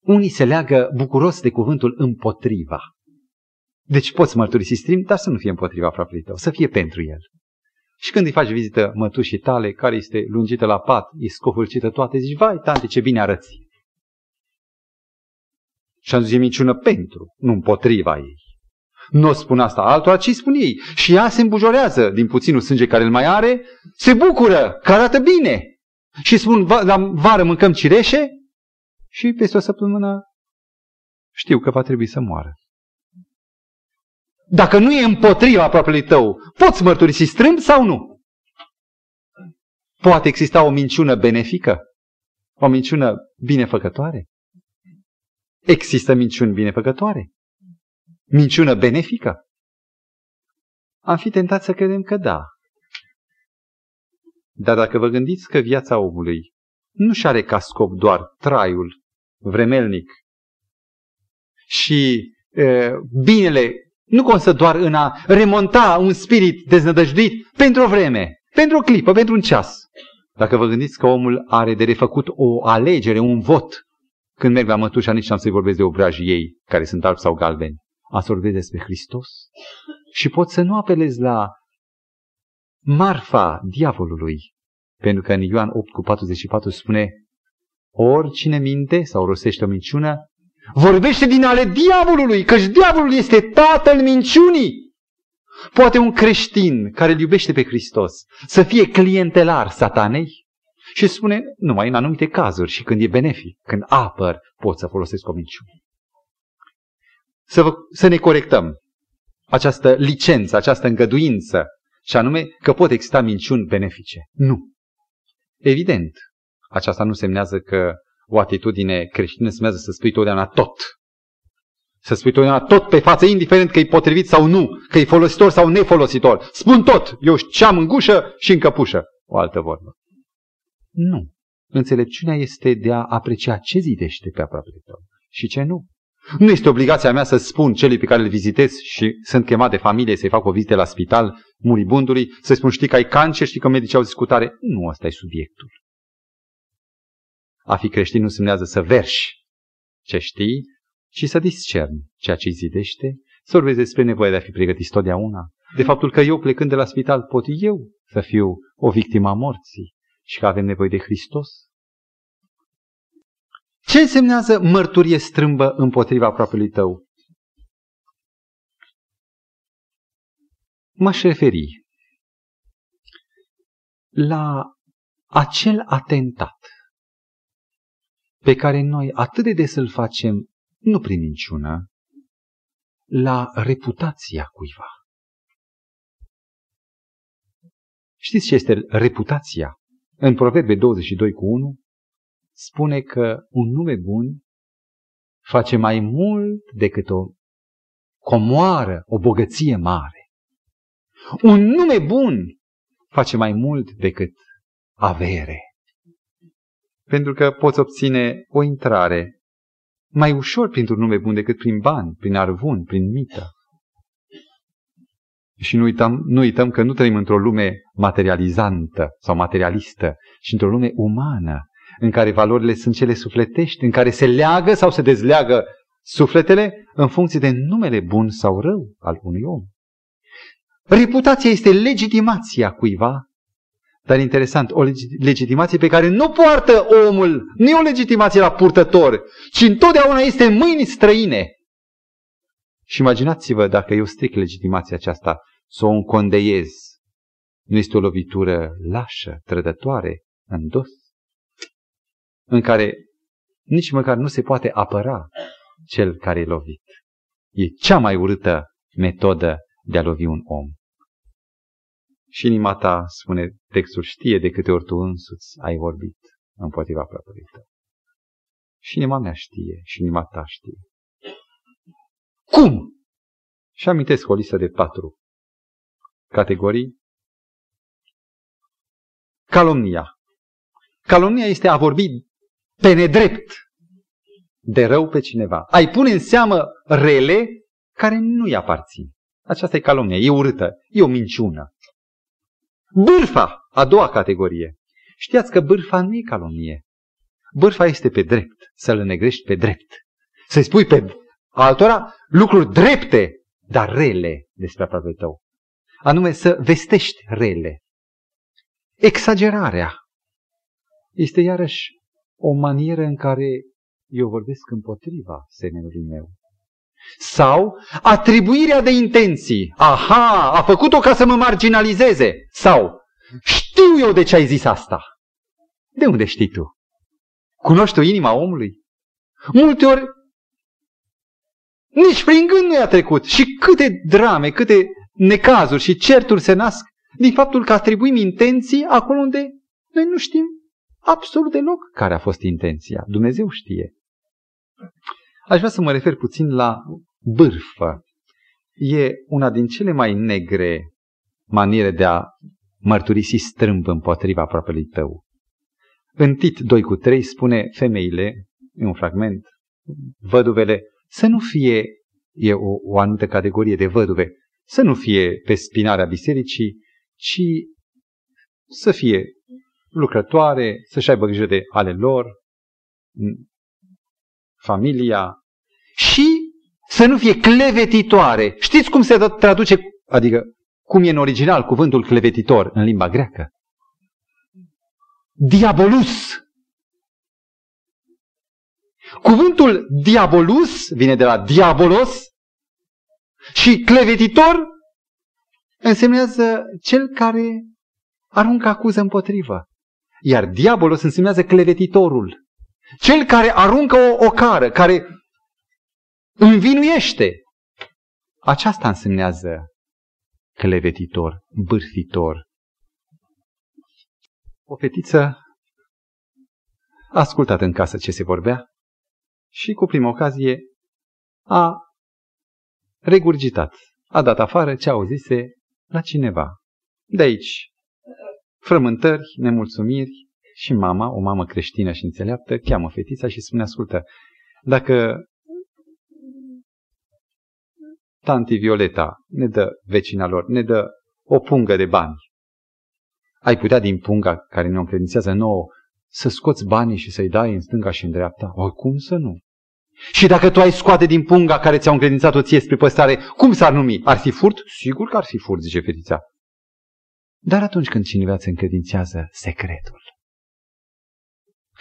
Unii se leagă bucuros de cuvântul împotriva. Deci poți mărturisi strâmb, dar să nu fie împotriva aproapelui tău, să fie pentru el. Și când îi faci vizită mătușii tale, care este lungită la pat, e scofulcită toate, zici, vai, tante, ce bine arăți. Și am zis, e minciună pentru, nu împotriva ei. Nu o spun asta altora, ci spun ei. Și ea se îmbujorează din puținul sânge care îl mai are, se bucură că arată bine. Și spun, la vară mâncăm cireșe și peste o săptămână știu că va trebui să moară. Dacă nu e împotriva aproapelui tău, poți mărturisi strâmb sau nu? Poate exista o minciună benefică? O minciună binefăcătoare? Există minciuni binefăcătoare? Minciună benefică? Am fi tentat să credem că da. Dar dacă vă gândiți că viața omului nu și are ca scop doar traiul vremelnic și e, binele nu constă doar în a remonta un spirit deznădăjduit pentru o vreme, pentru o clipă, pentru un ceas. Dacă vă gândiți că omul are de refăcut o alegere, un vot, când merg la mătușa, nici n-am să-i vorbesc de obrajii ei, care sunt albi sau galbeni. Am să vorbesc despre Hristos. Și pot să nu apelez la marfa diavolului. Pentru că în Ioan 8 cu 44 spune oricine minte sau rostește o minciună, vorbește din ale diavolului, căci diavolul este tatăl minciunii. Poate un creștin care îl iubește pe Hristos să fie clientelar satanei? Și spune, numai în anumite cazuri și când e benefic, când apăr, pot să folosesc o minciună. Să, vă, să ne corectăm această licență, această îngăduință, și anume că pot exista minciuni benefice. Nu. Evident, aceasta nu semnează că o atitudine creștină semnează să spui totdeauna tot. Să spui totdeauna tot pe față, indiferent că e potrivit sau nu, că e folositor sau nefolositor. Spun tot, eu ce am în gușă și în căpușă. O altă vorbă. Nu. Înțelepciunea este de a aprecia ce zidește pe aproape tău și ce nu. Nu este obligația mea să spun celui pe care îl vizitez și sunt chemat de familie să-i fac o vizită la spital muribundului, să spun știi că ai cancer, știi că medicii au discutare. Nu, ăsta e subiectul. A fi creștin nu însemnează să verși ce știi, ci să discerni ceea ce îi zidește, să vorbesc despre nevoia de a fi pregătit totdeauna, de faptul că eu plecând de la spital pot eu să fiu o victimă a morții și că avem nevoie de Hristos. Ce însemnează mărturie strâmbă împotriva aproapelui tău? M-aș referi la acel atentat pe care noi atât de des îl facem, nu prin minciună, la reputația cuiva. Știți ce este reputația? În Proverbe 22 cu 1 spune că un nume bun face mai mult decât o comoară, o bogăție mare. Un nume bun face mai mult decât avere. Pentru că poți obține o intrare mai ușor printr-un nume bun decât prin bani, prin arvun, prin mită. Și nu uităm, nu uităm că nu trăim într-o lume materializantă sau materialistă, ci într-o lume umană, în care valorile sunt cele sufletești, în care se leagă sau se dezleagă sufletele în funcție de numele bun sau rău al unui om. Reputația este legitimația cuiva, dar interesant, o legitimație pe care nu poartă omul, nu e o legitimație la purtător, ci întotdeauna este în mâini străine. Și imaginați-vă dacă eu stric legitimația aceasta, să o încondeiez. Nu este o lovitură lașă, trădătoare, în dos în care nici măcar nu se poate apăra cel care e lovit. E cea mai urâtă metodă de a lovi un om. Și inima ta, spune textul, știe de câte ori tu însuți ai vorbit împotriva propriului tău. Și inima mea știe și inima ta știe. Cum? Și amintesc o listă de patru categorii. Calomnia. Calomnia este a vorbi pe nedrept de rău pe cineva. Ai pune în seamă rele care nu-i aparțin. Aceasta e calomnia, e urâtă, e o minciună. Bârfa, a doua categorie. Știați că bârfa nu e calomnie. Bârfa este pe drept, să-l negrești pe drept. Să-i spui pe altora lucruri drepte, dar rele despre aproape tău. Anume să vestești rele. Exagerarea este iarăși o manieră în care eu vorbesc împotriva semenului meu. Sau atribuirea de intenții. Aha, a făcut-o ca să mă marginalizeze. Sau știu eu de ce ai zis asta. De unde știi tu? Cunoști tu inima omului? Multe ori nici prin gând nu i-a trecut. Și câte drame, câte necazuri și certuri se nasc din faptul că atribuim intenții acolo unde noi nu știm absolut deloc care a fost intenția. Dumnezeu știe. Aș vrea să mă refer puțin la bârfă. E una din cele mai negre maniere de a mărturisi strâmb împotriva aproapelui tău. În Tit 2 cu 3 spune femeile, în un fragment, văduvele, să nu fie, e o, o anumită categorie de văduve, să nu fie pe spinarea bisericii, ci să fie lucrătoare, să-și aibă grijă de ale lor, familia și să nu fie clevetitoare. Știți cum se traduce, adică cum e în original cuvântul clevetitor în limba greacă? Diabolus. Cuvântul diabolus vine de la diabolos și clevetitor însemnează cel care aruncă acuză împotrivă. Iar diabolos însemnează clevetitorul. Cel care aruncă o ocară, care învinuiește. Aceasta însemnează clevetitor, bârfitor. O fetiță a ascultat în casă ce se vorbea și cu prima ocazie a regurgitat. A dat afară ce auzise la cineva. De aici frământări, nemulțumiri și mama, o mamă creștină și înțeleaptă, cheamă fetița și spune, ascultă, dacă tanti Violeta, ne dă vecina lor, ne dă o pungă de bani. Ai putea din punga care ne încredințează nouă să scoți banii și să-i dai în stânga și în dreapta? Oricum să nu. Și dacă tu ai scoate din punga care ți-au încredințat-o ție spre păstrare, cum s-ar numi? Ar fi furt? Sigur că ar fi furt, zice fetița. Dar atunci când cineva îți încredințează secretul,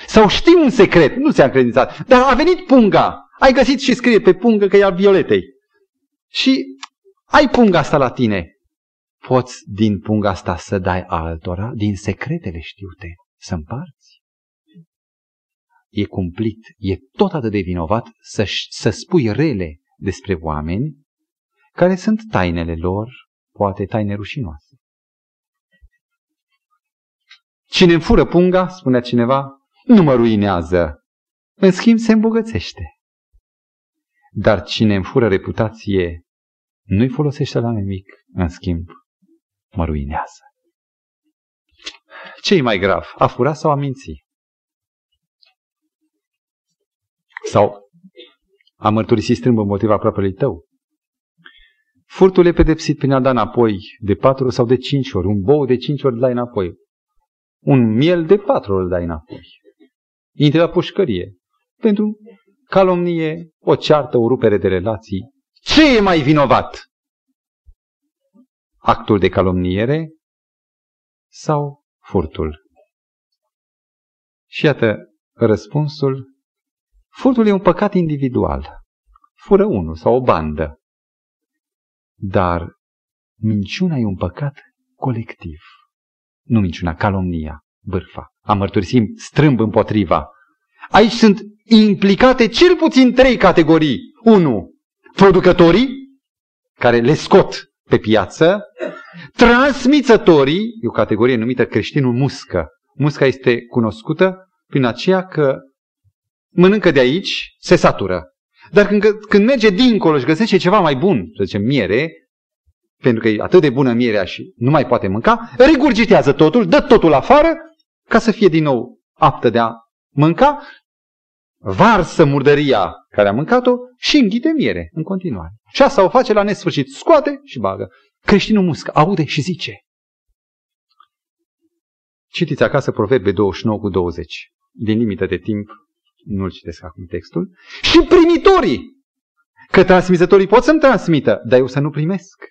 sau știi un secret, nu ți-a încredințat, dar a venit punga, ai găsit și scrie pe pungă că e al violetei. Și ai punga asta la tine. Poți din punga asta să dai altora, din secretele știute, să împarți? E cumplit, e tot atât de vinovat să, să spui rele despre oameni care sunt tainele lor, poate taine rușinoase. Cine îmi fură punga, spunea cineva, nu mă ruinează. În schimb, se îmbogățește. Dar cine îmi fură reputație, nu-i folosește la nimic. În schimb, mă ruinează. ce e mai grav? A fura sau a minți? Sau a mărturisi strâmb motiv aproapelui tău? Furtul e pedepsit prin a da înapoi de patru sau de cinci ori. Un bou de cinci ori dai înapoi. Un miel de patru ori dai înapoi. Intri la pușcărie. Pentru calomnie, o ceartă, o rupere de relații. Ce e mai vinovat? Actul de calomniere sau furtul? Și iată răspunsul. Furtul e un păcat individual. Fură unul sau o bandă. Dar minciuna e un păcat colectiv. Nu minciuna, calomnia, bârfa. A mărturisim strâmb împotriva. Aici sunt implicate cel puțin trei categorii. Unu, producătorii, care le scot pe piață, transmițătorii, e o categorie numită creștinul muscă. Musca este cunoscută prin aceea că mănâncă de aici, se satură. Dar când, când merge dincolo și găsește ceva mai bun, să zicem miere, pentru că e atât de bună mierea și nu mai poate mânca, regurgitează totul, dă totul afară ca să fie din nou aptă de a mânca, varsă murdăria care a mâncat-o și înghite miere în continuare. Și asta o face la nesfârșit. Scoate și bagă. Creștinul muscă, aude și zice. Citiți acasă Proverbe 29 cu 20. Din limită de timp, nu-l citesc acum textul. Și primitorii! Că transmisătorii pot să-mi transmită, dar eu să nu primesc.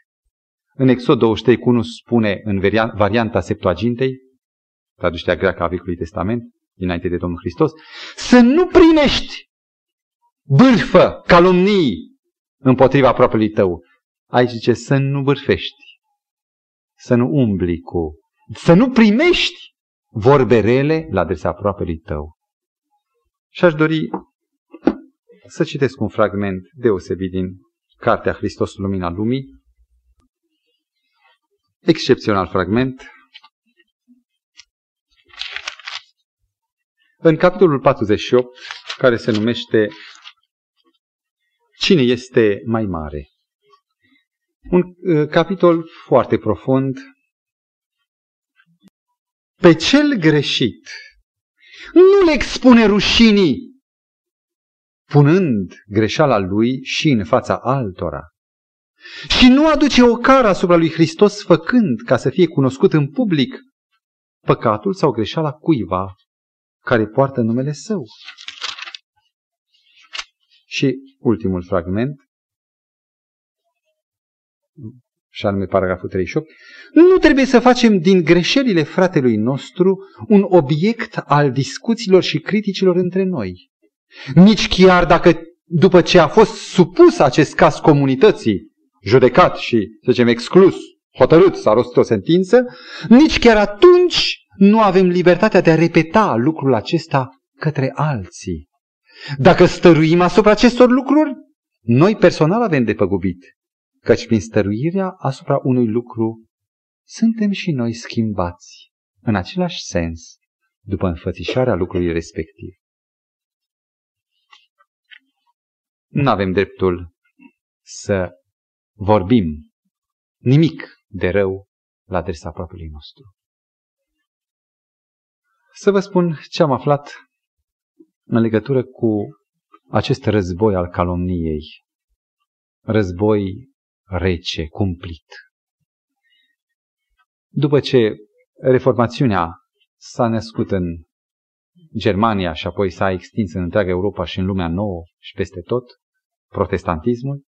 În Exod 23 cu 1 spune în varianta Septuagintei, traducerea greacă a Vechiului Testament, dinainte de Domnul Hristos, să nu primești bârfă, calomnii împotriva aproapelui tău. Aici zice să nu bârfești, să nu umbli cu, să nu primești vorbe rele la adresa aproapelui tău. Și aș dori să citesc un fragment deosebit din Cartea Hristos Lumina Lumii, excepțional fragment, în capitolul 48, care se numește Cine este mai mare? Un uh, capitol foarte profund. Pe cel greșit nu le expune rușinii, punând greșeala lui și în fața altora. Și nu aduce o cară asupra lui Hristos făcând ca să fie cunoscut în public păcatul sau greșeala cuiva care poartă numele său. Și ultimul fragment, și anume paragraful 38, nu trebuie să facem din greșelile fratelui nostru un obiect al discuțiilor și criticilor între noi. Nici chiar dacă după ce a fost supus acest caz comunității, judecat și, să zicem, exclus, hotărât, s-a rostit o sentință, nici chiar atunci nu avem libertatea de a repeta lucrul acesta către alții. Dacă stăruim asupra acestor lucruri, noi personal avem de păgubit, căci prin stăruirea asupra unui lucru suntem și noi schimbați în același sens după înfățișarea lucrului respectiv. Nu avem dreptul să vorbim nimic de rău la adresa apropiului nostru. Să vă spun ce am aflat în legătură cu acest război al calomniei. Război rece, cumplit. După ce reformațiunea s-a născut în Germania și apoi s-a extins în întreaga Europa și în lumea nouă și peste tot, protestantismul,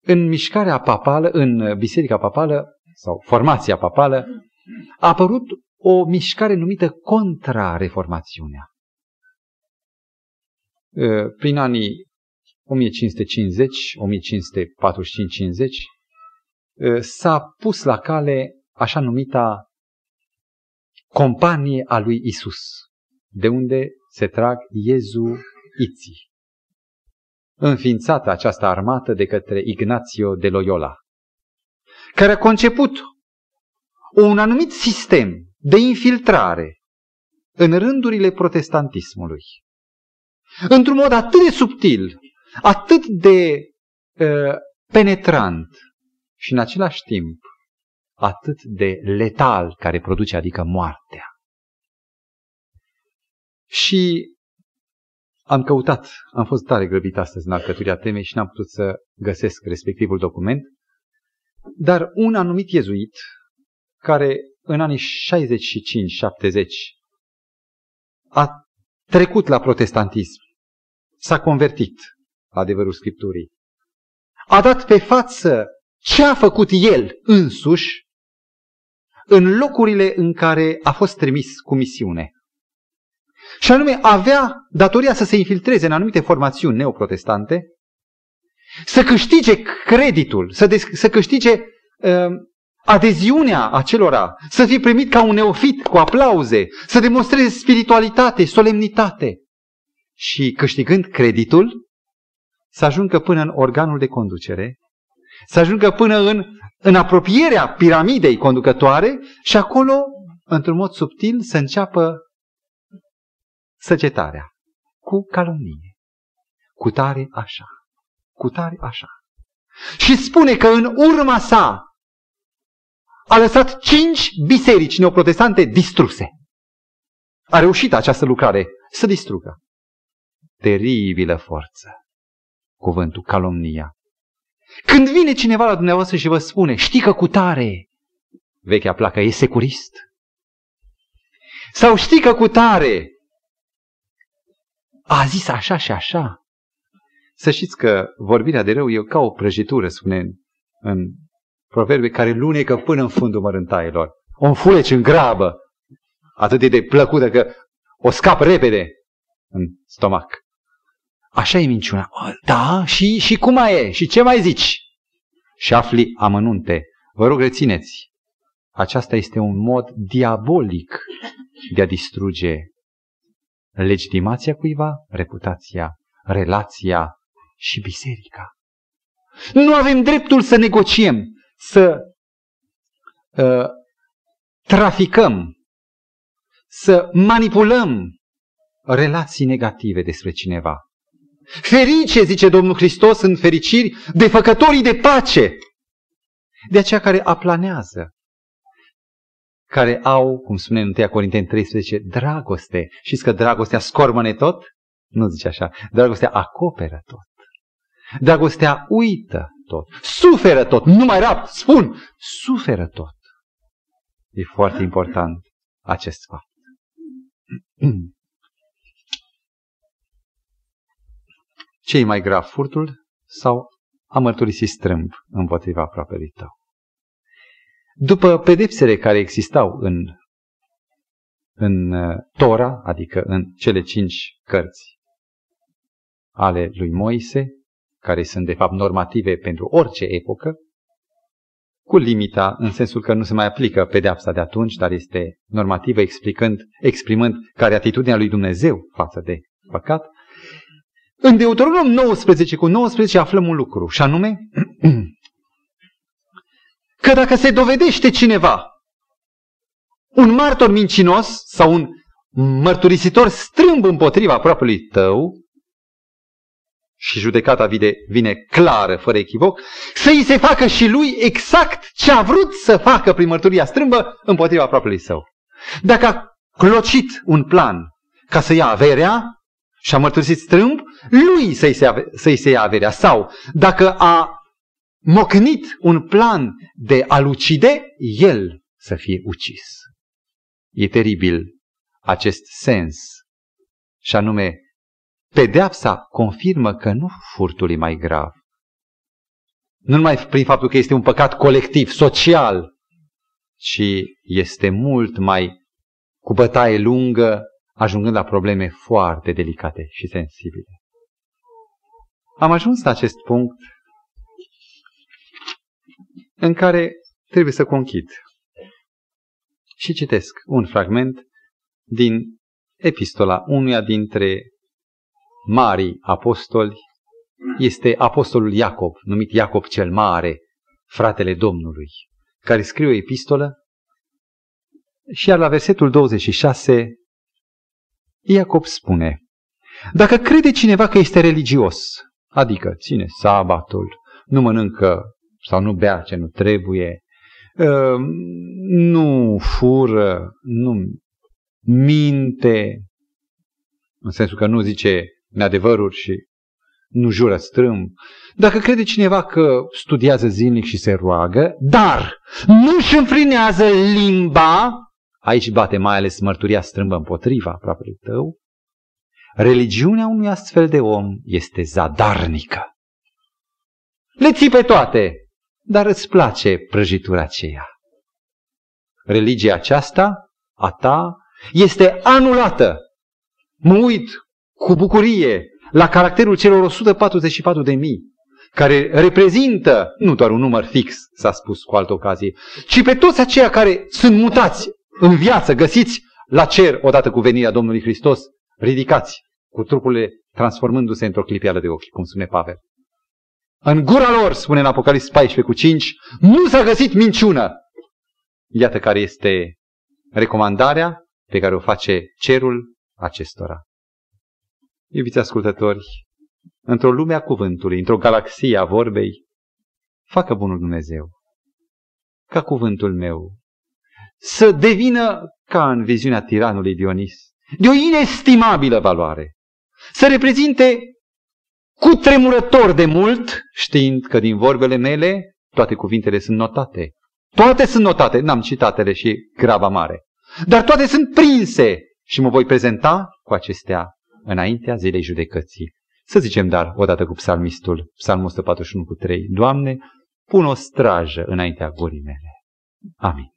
în mișcarea papală, în biserica papală sau formația papală, a apărut o mișcare numită contra-reformațiunea. Prin anii 1550, 1545-50, s-a pus la cale așa numita companie a lui Isus, de unde se trag iezuiții. Înființată această armată de către Ignațio de Loyola, care a conceput un anumit sistem de infiltrare în rândurile protestantismului. Într-un mod atât de subtil, atât de uh, penetrant și în același timp atât de letal care produce, adică moartea. Și am căutat, am fost tare grăbit astăzi în alcătuirea temei și n-am putut să găsesc respectivul document, dar un anumit iezuit, care în anii 65-70 a trecut la protestantism, s-a convertit la adevărul Scripturii, a dat pe față ce a făcut el însuși în locurile în care a fost trimis cu misiune. Și anume avea datoria să se infiltreze în anumite formațiuni neoprotestante, să câștige creditul, să, des- să câștige uh, adeziunea acelora, să fie primit ca un neofit cu aplauze, să demonstreze spiritualitate, solemnitate. Și câștigând creditul, să ajungă până în organul de conducere, să ajungă până în, în apropierea piramidei conducătoare și acolo, într-un mod subtil, să înceapă săgetarea cu calomnie, cu tare așa, cu tare așa. Și spune că în urma sa a lăsat cinci biserici neoprotestante distruse. A reușit această lucrare să distrugă. Teribilă forță. Cuvântul calomnia. Când vine cineva la dumneavoastră și vă spune, știi că cu tare, vechea placă, e securist. Sau știi că cu tare a zis așa și așa. Să știți că vorbirea de rău e ca o prăjitură, spune în, în proverbe, care lunecă până în fundul mărântailor. O înfuleci în grabă, atât de plăcută că o scapă repede în stomac. Așa e minciuna. Da, și, și cum mai e? Și ce mai zici? Și afli amănunte. Vă rog, rețineți. Aceasta este un mod diabolic de a distruge legitimația cuiva, reputația, relația și biserica. Nu avem dreptul să negociem, să uh, traficăm, să manipulăm relații negative despre cineva. Ferice, zice Domnul Hristos în fericiri, de făcătorii de pace, de aceia care aplanează, care au, cum spune în 1 Corinteni 13, dragoste. Știți că dragostea scormăne tot? Nu zice așa. Dragostea acoperă tot. Dragostea uită tot. Suferă tot. Nu mai rap, spun, suferă tot. E foarte important acest fapt. ce e mai grav, furtul sau a mărturisi strâmb împotriva aproapelui tău? După pedepsele care existau în, în uh, Tora, adică în cele cinci cărți ale lui Moise, care sunt de fapt normative pentru orice epocă, cu limita în sensul că nu se mai aplică pedeapsa de atunci, dar este normativă explicând, exprimând care atitudinea lui Dumnezeu față de păcat, în Deuteronom 19 cu 19 aflăm un lucru, și anume că dacă se dovedește cineva un martor mincinos sau un mărturisitor strâmb împotriva propriului tău, și judecata vine, vine clară, fără echivoc, să îi se facă și lui exact ce a vrut să facă prin mărturia strâmbă împotriva propriului său. Dacă a clocit un plan ca să ia averea, și a mărturisit strâmb, lui să-i se, să se ia averea. Sau dacă a mocnit un plan de a ucide, el să fie ucis. E teribil acest sens și anume pedeapsa confirmă că nu furtul e mai grav. Nu numai prin faptul că este un păcat colectiv, social, ci este mult mai cu bătaie lungă, ajungând la probleme foarte delicate și sensibile. Am ajuns la acest punct în care trebuie să conchid. Și citesc un fragment din epistola unuia dintre marii apostoli. Este apostolul Iacob, numit Iacob cel Mare, fratele Domnului, care scrie o epistolă și iar la versetul 26 Iacob spune Dacă crede cineva că este religios, adică ține sabatul, nu mănâncă sau nu bea ce nu trebuie, ă, nu fură, nu minte, în sensul că nu zice neadevăruri și nu jură strâmb. Dacă crede cineva că studiază zilnic și se roagă, dar nu își înfrinează limba, aici bate mai ales mărturia strâmbă împotriva aproape tău, religiunea unui astfel de om este zadarnică. Le ții pe toate, dar îți place prăjitura aceea. Religia aceasta, a ta, este anulată. Mă uit cu bucurie la caracterul celor 144 de mii, care reprezintă nu doar un număr fix, s-a spus cu altă ocazie, ci pe toți aceia care sunt mutați în viață, găsiți la cer odată cu venirea Domnului Hristos, ridicați cu trupurile transformându-se într-o clipială de ochi, cum spune Pavel. În gura lor, spune în Apocalips 14 cu 5, nu s-a găsit minciună. Iată care este recomandarea pe care o face cerul acestora. Iubiți ascultători, într-o lume a cuvântului, într-o galaxie a vorbei, facă bunul Dumnezeu ca cuvântul meu să devină ca în viziunea tiranului Dionis, de o inestimabilă valoare, să reprezinte cu tremurător de mult, știind că din vorbele mele toate cuvintele sunt notate. Toate sunt notate, n-am citatele și graba mare. Dar toate sunt prinse și mă voi prezenta cu acestea înaintea zilei judecății. Să zicem dar, odată cu psalmistul, psalmul 141 cu 3, Doamne, pun o strajă înaintea gurii mele. Amin.